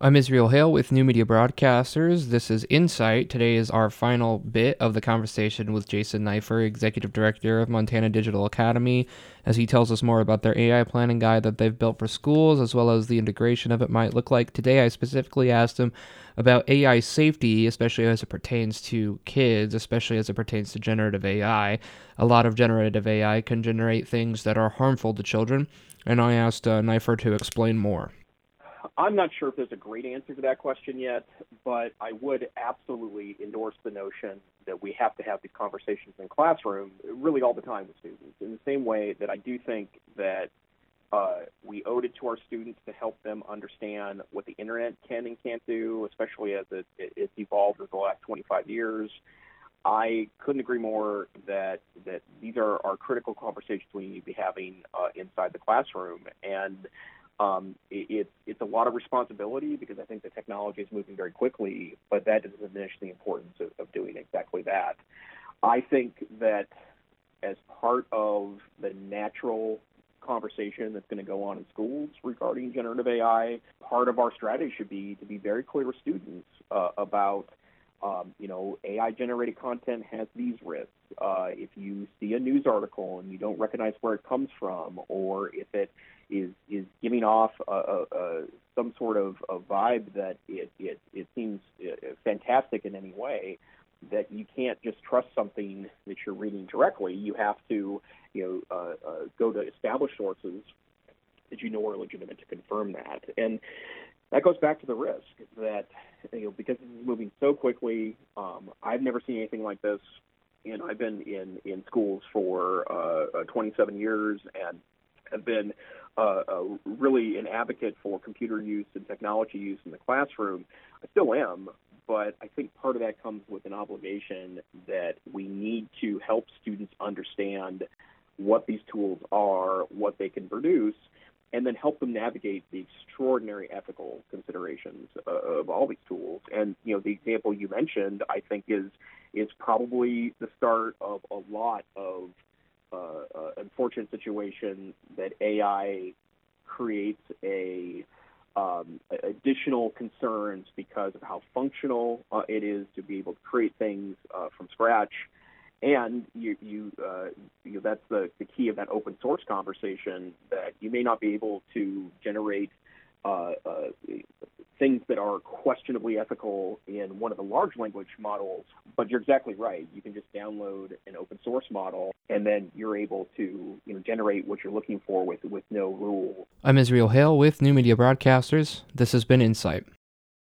I'm Israel Hale with New Media Broadcasters. This is Insight. Today is our final bit of the conversation with Jason Neiffer, Executive Director of Montana Digital Academy, as he tells us more about their AI planning guide that they've built for schools, as well as the integration of it might look like. Today, I specifically asked him about AI safety, especially as it pertains to kids, especially as it pertains to generative AI. A lot of generative AI can generate things that are harmful to children, and I asked uh, Neiffer to explain more. I'm not sure if there's a great answer to that question yet, but I would absolutely endorse the notion that we have to have these conversations in classroom really all the time with students. In the same way that I do think that uh, we owed it to our students to help them understand what the internet can and can't do, especially as it, it, it's evolved over the last 25 years. I couldn't agree more that that these are, are critical conversations we need to be having uh, inside the classroom, and um, it, it's a lot of responsibility because I think the technology is moving very quickly, but that doesn't diminish the importance of, of doing exactly that. I think that as part of the natural conversation that's going to go on in schools regarding generative AI, part of our strategy should be to be very clear with students uh, about, um, you know, AI generated content has these risks. Uh, if you see a news article and you don't recognize where it comes from, or if it is is giving off a, a, a, some sort of a vibe that it, it, it seems uh, fantastic in any way, that you can't just trust something that you're reading directly. You have to, you know, uh, uh, go to established sources that you know are legitimate to confirm that. And that goes back to the risk that, you know, because is moving so quickly. Um, I've never seen anything like this. And I've been in in schools for uh, uh 27 years and have been uh, uh, really an advocate for computer use and technology use in the classroom. I still am, but I think part of that comes with an obligation that we need to help students understand what these tools are, what they can produce, and then help them navigate the extraordinary ethical considerations of all these tools. And you know, the example you mentioned, I think, is is probably the start of a lot of uh, uh, unfortunate situation that AI creates a um, additional concerns because of how functional uh, it is to be able to create things uh, from scratch. And you, you, uh, you know, that's the, the key of that open source conversation that you may not be able to generate uh, uh, things that are questionably ethical in one of the large language models. But you're exactly right. You can just download an open source model, and then you're able to you know generate what you're looking for with with no rule. I'm Israel Hale with New Media Broadcasters. This has been Insight.